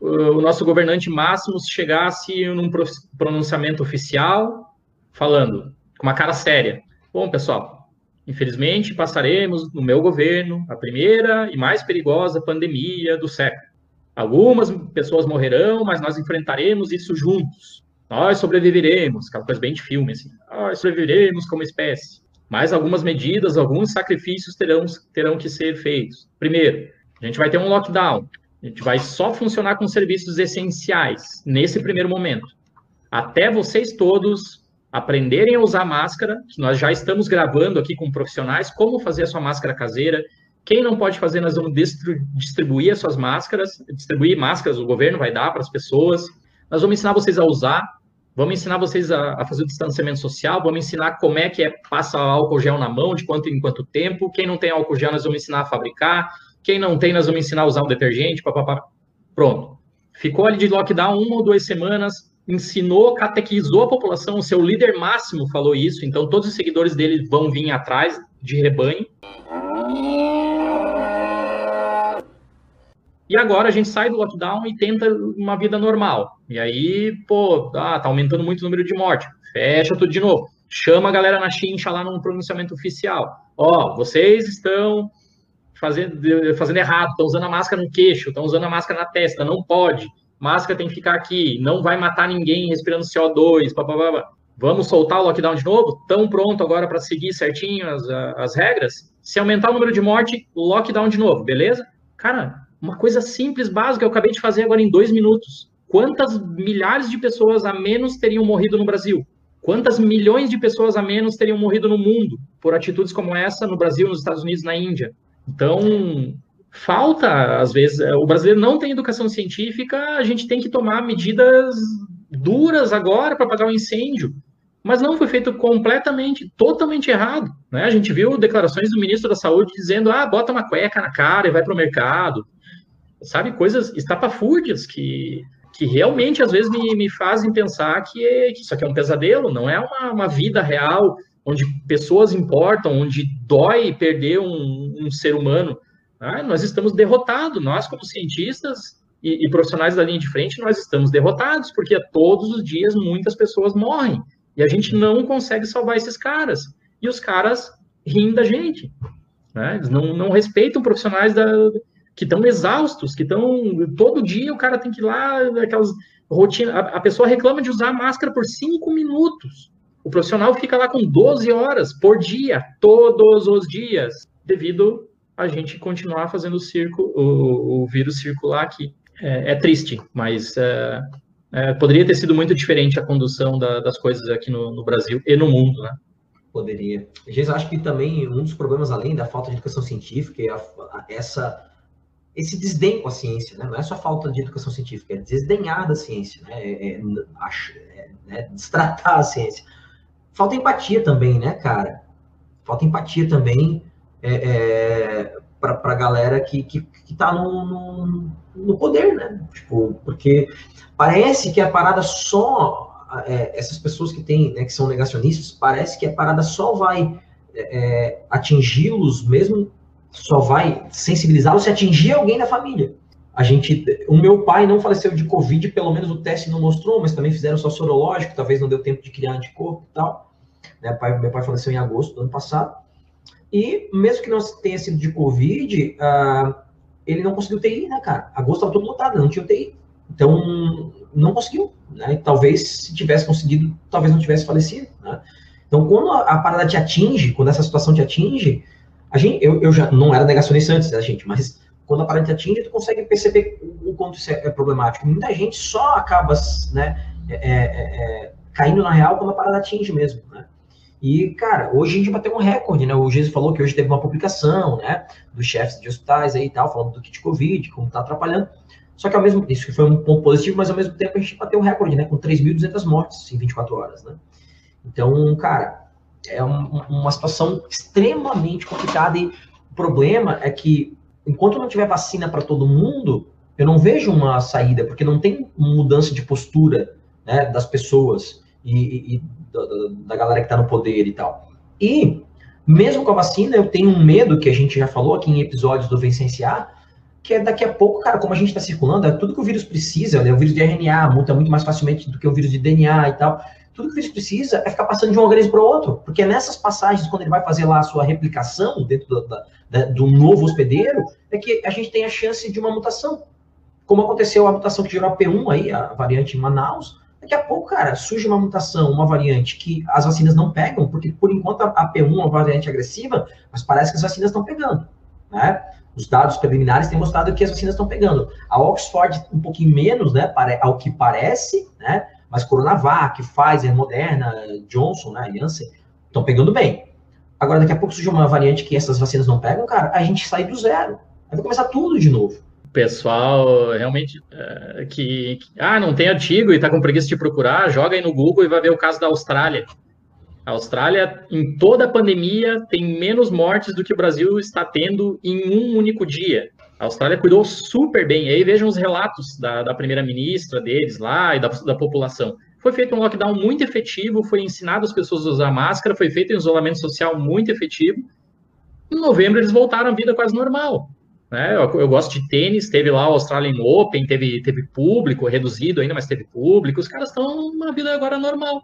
o nosso governante máximo chegasse num pronunciamento oficial falando com uma cara séria. Bom, pessoal, infelizmente passaremos no meu governo a primeira e mais perigosa pandemia do século. Algumas pessoas morrerão, mas nós enfrentaremos isso juntos. Nós sobreviveremos, aquela coisa bem de filme, assim. Nós sobreviveremos como espécie. Mas algumas medidas, alguns sacrifícios terão, terão que ser feitos. Primeiro, a gente vai ter um lockdown. A gente vai só funcionar com serviços essenciais nesse primeiro momento. Até vocês todos aprenderem a usar máscara, nós já estamos gravando aqui com profissionais como fazer a sua máscara caseira. Quem não pode fazer, nós vamos distribuir as suas máscaras, distribuir máscaras, o governo vai dar para as pessoas. Nós vamos ensinar vocês a usar, Vamos ensinar vocês a, a, fazer o distanciamento social, vamos ensinar como é que é passa álcool gel na mão, de quanto em quanto tempo. Quem não tem álcool gel, nós vamos ensinar a fabricar. Quem não tem, nós vamos ensinar a usar um detergente, papapá. Pronto. Ficou ali de lockdown uma ou duas semanas, ensinou, catequizou a população, o seu líder máximo falou isso, então todos os seguidores dele vão vir atrás de rebanho. E agora a gente sai do lockdown e tenta uma vida normal. E aí, pô, ah, tá aumentando muito o número de mortes. Fecha tudo de novo. Chama a galera na chincha lá no pronunciamento oficial. Ó, vocês estão fazendo, fazendo errado, estão usando a máscara no queixo, estão usando a máscara na testa, não pode. Máscara tem que ficar aqui, não vai matar ninguém respirando CO2, papapá. Vamos soltar o lockdown de novo? Tão pronto agora para seguir certinho as, as regras? Se aumentar o número de morte, lockdown de novo, beleza? Cara, uma coisa simples, básica, eu acabei de fazer agora em dois minutos. Quantas milhares de pessoas a menos teriam morrido no Brasil? Quantas milhões de pessoas a menos teriam morrido no mundo por atitudes como essa no Brasil, nos Estados Unidos, na Índia? Então, falta, às vezes, o brasileiro não tem educação científica, a gente tem que tomar medidas duras agora para apagar o incêndio. Mas não foi feito completamente, totalmente errado. Né? A gente viu declarações do ministro da Saúde dizendo: ah, bota uma cueca na cara e vai para o mercado. Sabe, coisas estapafúrdias que que realmente às vezes me, me fazem pensar que, é, que, isso aqui é um pesadelo, não é uma, uma, vida real, onde pessoas importam, onde dói perder um, um ser humano. Ah, nós estamos derrotados, nós como cientistas e, e, profissionais da linha de frente, nós estamos derrotados, porque todos os dias muitas pessoas morrem, e a gente não consegue salvar esses caras. E os caras riem da gente. Né? Eles não, não respeitam profissionais da, que estão exaustos, que estão. Todo dia o cara tem que ir lá, aquelas rotinas. A, a, pessoa reclama de usar máscara por cinco minutos. O profissional fica lá com 12 horas por dia, todos os dias, devido a gente continuar fazendo o circo, o, o vírus circular aqui. É, é triste, mas é, é, poderia ter sido muito diferente a condução da, das coisas aqui no, no, Brasil e no mundo, né? Poderia. Eu acho que também um dos problemas, além da falta de educação científica, é a, a, essa esse desdém com a ciência, né? não é só falta de educação científica, é desdenhar da ciência, né? É, é, é, né? destratar a ciência. Falta empatia também, né, cara? Falta empatia também é, é para a galera que, que, que tá no, no, no, poder, né? Tipo, porque parece que a parada só, é, essas pessoas que têm, né, que são negacionistas, parece que a parada só vai é, atingi-los mesmo só vai sensibilizá-lo se atingir alguém da família. A gente, o meu pai não faleceu de Covid, pelo menos o teste não mostrou, mas também fizeram só sorológico, talvez não deu tempo de criar anticorpo e tal. Né, pai, meu pai faleceu em agosto do ano passado. E mesmo que não tenha sido de Covid, uh, ele não conseguiu TI, né, cara? Agosto estava todo lotado, não tinha TI. Então, não conseguiu. Né? Talvez, se tivesse conseguido, talvez não tivesse falecido. Né? Então, quando a, a parada te atinge, quando essa situação te atinge, a gente, eu, eu já não era negacionista antes, né, gente? Mas quando a parede atinge, tu consegue perceber o quanto isso é, é problemático. Muita gente só acaba né, é, é, é, caindo na real quando a parada atinge mesmo, né? E, cara, hoje a gente bateu um recorde, né? O Jesus falou que hoje teve uma publicação, né? Dos chefes de hospitais aí e tal, falando do kit Covid, como tá atrapalhando. Só que ao mesmo tempo, isso foi um ponto positivo, mas ao mesmo tempo a gente bateu um recorde, né? Com 3.200 mortes em 24 horas, né? Então, cara, é um, uma situação extremamente complicada e o problema é que enquanto não tiver vacina para todo mundo, eu não vejo uma saída, porque não tem mudança de postura né, das pessoas e, e, e da, galera que está no poder e tal. E, mesmo com a vacina, eu tenho um medo, que a gente já falou aqui em episódios do Vencenciar, que é daqui a pouco, cara, como a gente está circulando, é tudo que o vírus precisa, né? O vírus de RNA muta muito mais facilmente do que o vírus de DNA e tal. Tudo que o vírus precisa é ficar passando de um organismo para o outro, porque nessas passagens, quando ele vai fazer lá a sua replicação dentro da, do novo hospedeiro, é que a gente tem a chance de uma mutação. Como aconteceu a mutação que gerou a P1 aí, a variante em Manaus, daqui a pouco, cara, surge uma mutação, uma variante que as vacinas não pegam, porque por enquanto a P1 é uma variante agressiva, mas parece que as vacinas estão pegando, né? Os dados preliminares têm mostrado que as vacinas estão pegando. A Oxford um pouquinho menos, né, ao que parece, né? Mas Coronavac, Pfizer, Moderna, Johnson, né, Janssen, estão pegando bem. Agora, daqui a pouco surge uma variante que essas vacinas não pegam, cara, a gente sai do zero. Aí vai começar tudo de novo. Pessoal realmente é, que, que, ah, não tem artigo e tá com preguiça de procurar, joga aí no Google e vai ver o caso da Austrália. A Austrália, em toda a pandemia, tem menos mortes do que o Brasil está tendo em um único dia. A Austrália cuidou super bem. E aí vejam os relatos da, da primeira-ministra deles lá e da, da população. Foi feito um lockdown muito efetivo, foi ensinado as pessoas a usar máscara, foi feito um isolamento social muito efetivo. Em novembro eles voltaram à vida quase normal. Né? Eu, eu, gosto de tênis, teve lá o Australian Open, teve, teve público, reduzido ainda, mas teve público. Os caras estão numa vida agora normal,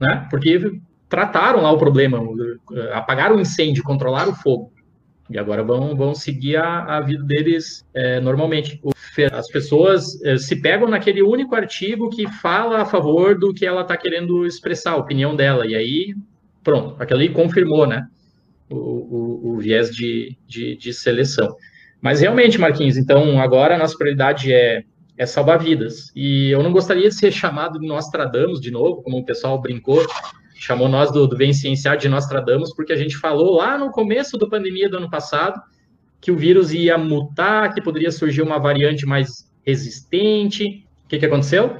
né? Porque trataram lá o problema, apagaram o incêndio, controlaram o fogo. E agora vão, vão seguir a, a vida deles é, normalmente. As pessoas é, se pegam naquele único artigo que fala a favor do que ela está querendo expressar, a opinião dela. E aí, pronto, aquele ali confirmou, né? o, o, o viés de, de, de, seleção. Mas realmente, Marquinhos, então agora a nossa prioridade é, é salvar vidas. E eu não gostaria de ser chamado de Nostradamus de novo, como o pessoal brincou, chamou nós do, do Vem Cienciar de Nostradamus, porque a gente falou lá no começo da pandemia do ano passado que o vírus ia mutar, que poderia surgir uma variante mais resistente. O que, que aconteceu?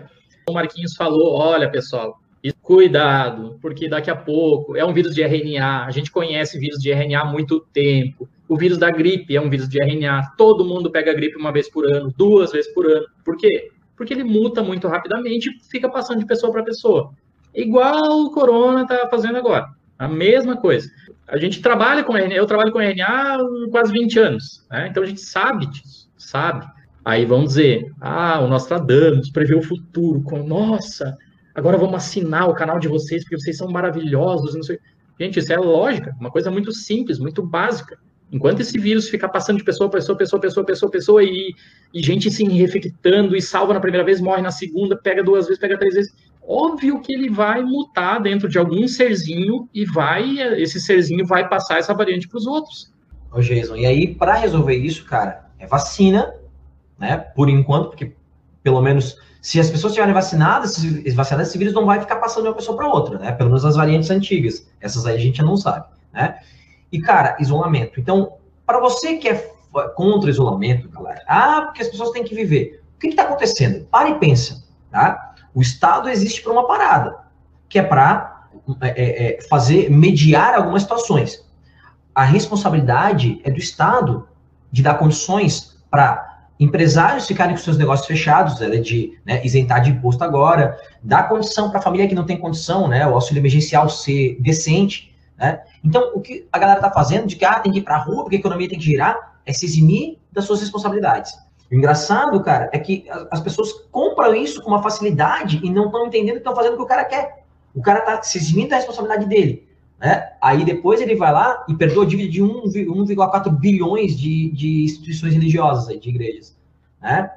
O Marquinhos falou: olha, pessoal, cuidado, porque daqui a pouco é um vírus de RNA, a gente conhece vírus de RNA há muito tempo. O vírus da gripe é um vírus de RNA, todo mundo pega gripe uma vez por ano, duas vezes por ano. Por quê? Porque ele muta muito rapidamente e fica passando de pessoa para pessoa. Igual o corona está fazendo agora. A mesma coisa. A gente trabalha com RNA, eu trabalho com RNA há quase 20 anos, né? então a gente sabe disso, sabe. Aí vão dizer, ah, o Nostradamus prevê o futuro, com, nossa, agora vamos assinar o canal de vocês, porque vocês são maravilhosos, não sei. Gente, isso é lógica, uma coisa muito simples, muito básica. Enquanto esse vírus ficar passando de pessoa, pessoa, pessoa, pessoa, pessoa, pessoa, e, e gente se infectando e salva na primeira vez, morre na segunda, pega duas vezes, pega três vezes, óbvio que ele vai mutar dentro de algum serzinho e vai, esse serzinho vai passar essa variante para os outros. Ô, Jason, e aí, para resolver isso, cara, é vacina, né? Por enquanto, porque pelo menos se as pessoas estiverem vacinadas, vacinadas, esse vírus não vai ficar passando de uma pessoa para outra, né? Pelo menos as variantes antigas. Essas aí a gente não sabe, né? E, cara, isolamento. Então, para você que é contra isolamento, galera, ah, porque as pessoas têm que viver. O que está acontecendo? Para e pensa, tá? O Estado existe para uma parada, que é para é, é, é, fazer, mediar algumas situações. A responsabilidade é do Estado de dar condições para empresários ficarem com seus negócios fechados, ela é de né, isentar de imposto agora, dar condição para a família que não tem condição, né, o auxílio emergencial ser decente, né? Então, o que a galera está fazendo de que ah, tem que ir para a rua porque a economia tem que girar, é se eximir das suas responsabilidades. O engraçado, cara, é que as pessoas compram isso com uma facilidade e não estão entendendo que estão fazendo o que o cara quer. O cara está se eximindo da responsabilidade dele. Né? Aí depois ele vai lá e perdoa dívida de 1,4 bilhões de, de instituições religiosas, de igrejas. Né?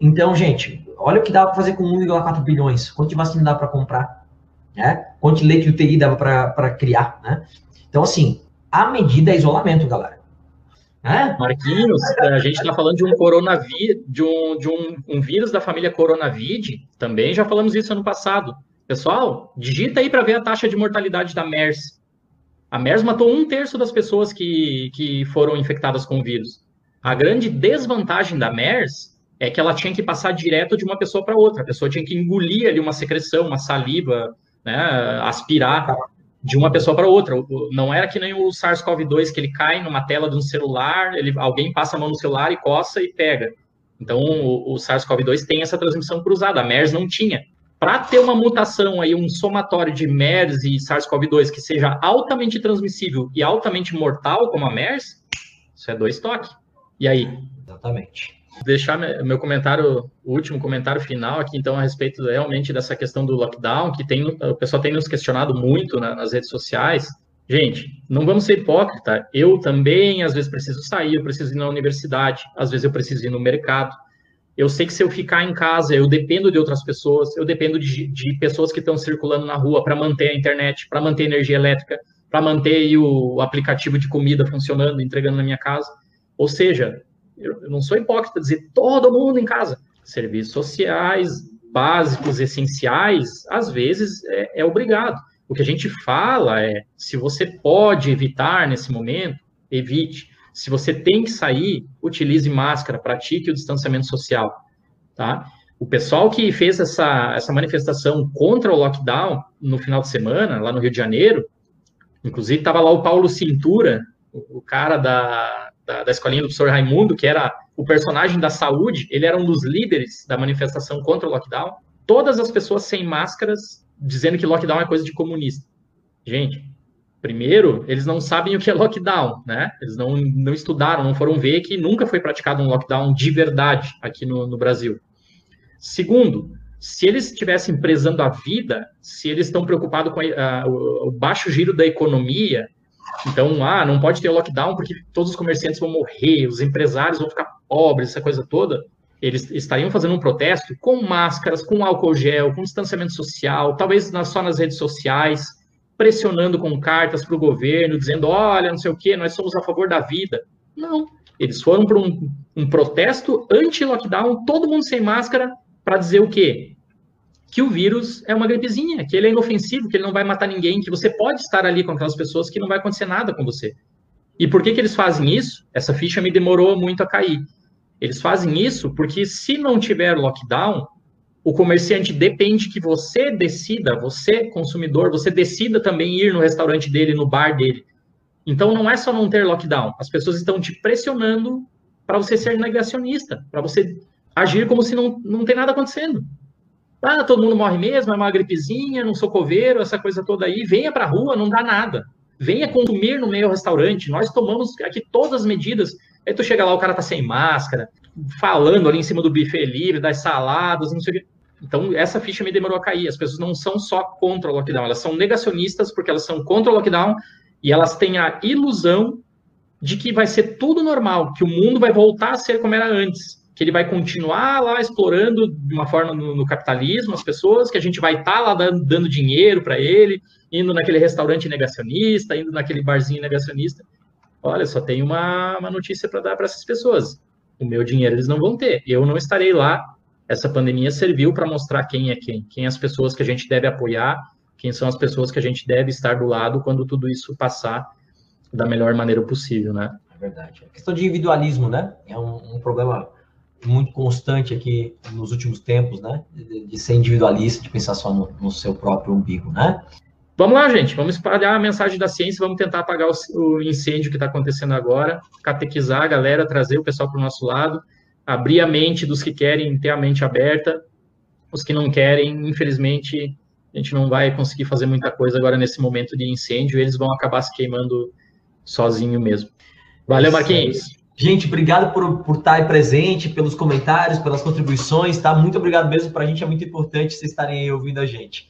Então, gente, olha o que dá para fazer com 1,4 bilhões. Quanto de vacina dá para comprar? Né? Quanto de leite UTI dava para criar? Né? Então, assim, a medida é isolamento, galera. Né? Marquinhos, a gente está falando de um coronavírus, de, um, de um, um vírus da família Coronavírus, também já falamos isso ano passado. Pessoal, digita aí para ver a taxa de mortalidade da MERS. A MERS matou um terço das pessoas que, que foram infectadas com o vírus. A grande desvantagem da MERS é que ela tinha que passar direto de uma pessoa para outra. A pessoa tinha que engolir ali uma secreção, uma saliva, né, aspirar de uma pessoa para outra. Não era que nem o SARS-CoV-2 que ele cai numa tela de um celular, ele, alguém passa a mão no celular e coça e pega. Então o, o SARS-CoV-2 tem essa transmissão cruzada. A MERS não tinha para ter uma mutação aí, um somatório de MERS e SARS-CoV-2 que seja altamente transmissível e altamente mortal, como a MERS, isso é dois toques. E aí? Exatamente. Deixar meu comentário, o último comentário final aqui, então, a respeito realmente dessa questão do lockdown, que tem, o pessoal tem nos questionado muito né, nas redes sociais. Gente, não vamos ser hipócritas. Eu também, às vezes, preciso sair, eu preciso ir na universidade, às vezes, eu preciso ir no mercado. Eu sei que se eu ficar em casa, eu dependo de outras pessoas, eu dependo de, de pessoas que estão circulando na rua para manter a internet, para manter energia elétrica, para manter o aplicativo de comida funcionando, entregando na minha casa. Ou seja, eu, eu não sou hipócrita dizer todo mundo em casa. Serviços sociais, básicos, essenciais, às vezes é, é obrigado. O que a gente fala é, se você pode evitar nesse momento, evite. Se você tem que sair, utilize máscara, pratique o distanciamento social, tá? O pessoal que fez essa, essa manifestação contra o lockdown no final de semana, lá no Rio de Janeiro, inclusive estava lá o Paulo Cintura, o, o cara da, da, da, escolinha do professor Raimundo, que era o personagem da saúde, ele era um dos líderes da manifestação contra o lockdown. Todas as pessoas sem máscaras dizendo que lockdown é coisa de comunista. Gente, Primeiro, eles não sabem o que é lockdown, né? Eles não, não estudaram, não foram ver que nunca foi praticado um lockdown de verdade aqui no, no Brasil. Segundo, se eles estivessem prezando a vida, se eles estão preocupados com a, o, o, baixo giro da economia, então, ah, não pode ter lockdown porque todos os comerciantes vão morrer, os empresários vão ficar pobres, essa coisa toda, eles estariam fazendo um protesto com máscaras, com álcool gel, com distanciamento social, talvez só nas redes sociais, pressionando com cartas para o governo, dizendo: olha, não sei o que, nós somos a favor da vida. Não. Eles foram para um, um protesto anti-lockdown, todo mundo sem máscara, para dizer o quê? Que o vírus é uma gripezinha, que ele é inofensivo, que ele não vai matar ninguém, que você pode estar ali com aquelas pessoas que não vai acontecer nada com você. E por que, que eles fazem isso? Essa ficha me demorou muito a cair. Eles fazem isso porque se não tiver lockdown, o comerciante depende que você decida, você consumidor, você decida também ir no restaurante dele, no bar dele. Então não é só não ter lockdown, as pessoas estão te pressionando para você ser negacionista, para você agir como se não, não tem nada acontecendo. Ah, todo mundo morre mesmo, é uma gripezinha, não sou coveiro, essa coisa toda aí. Venha para a rua, não dá nada. Venha consumir no meio restaurante. Nós tomamos aqui todas as medidas. Aí tu chega lá, o cara tá sem máscara, falando ali em cima do buffet livre, das saladas, não sei o quê. Então, essa ficha me demorou a cair. As pessoas não são só contra o lockdown, elas são negacionistas porque elas são contra o lockdown e elas têm a ilusão de que vai ser tudo normal, que o mundo vai voltar a ser como era antes, que ele vai continuar lá explorando de uma forma no, no capitalismo as pessoas, que a gente vai estar tá lá dando, dando dinheiro para ele, indo naquele restaurante negacionista, indo naquele barzinho negacionista. Olha, só tem uma, uma notícia para dar para essas pessoas. O meu dinheiro eles não vão ter. Eu não estarei lá essa pandemia serviu para mostrar quem é quem, quem as pessoas que a gente deve apoiar, quem são as pessoas que a gente deve estar do lado quando tudo isso passar da melhor maneira possível, né? É verdade. A questão de individualismo, né? É um, um problema muito constante aqui nos últimos tempos, né? De, de ser individualista, de pensar só no, no, seu próprio umbigo, né? Vamos lá, gente. Vamos espalhar a mensagem da ciência, vamos tentar apagar o, o incêndio que está acontecendo agora, catequizar a galera, trazer o pessoal para o nosso lado abrir a mente dos que querem ter a mente aberta, os que não querem, infelizmente, a gente não vai conseguir fazer muita coisa agora nesse momento de incêndio, eles vão acabar se queimando sozinho mesmo. Valeu, Marquinhos. Gente, obrigado por, por estar aí presente, pelos comentários, pelas contribuições, tá? Muito obrigado mesmo, para a gente é muito importante vocês estarem aí ouvindo a gente.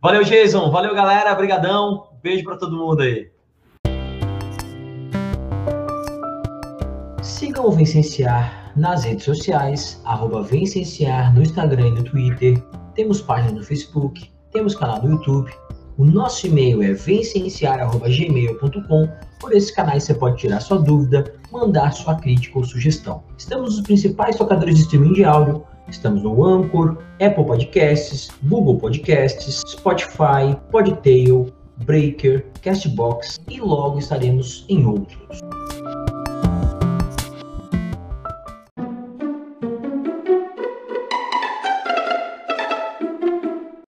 Valeu, Jason, valeu, galera, brigadão, beijo para todo mundo aí. Sigam o Vicenciar nas redes sociais, arroba Vencenciar no Instagram e no Twitter, temos página no Facebook, temos canal no YouTube, o nosso e-mail é vencenciar.gmail.com. Por esses canais você pode tirar sua dúvida, mandar sua crítica ou sugestão. Estamos nos principais tocadores de streaming de áudio, estamos no Anchor, Apple Podcasts, Google Podcasts, Spotify, Podtail, Breaker, Castbox e logo estaremos em outros.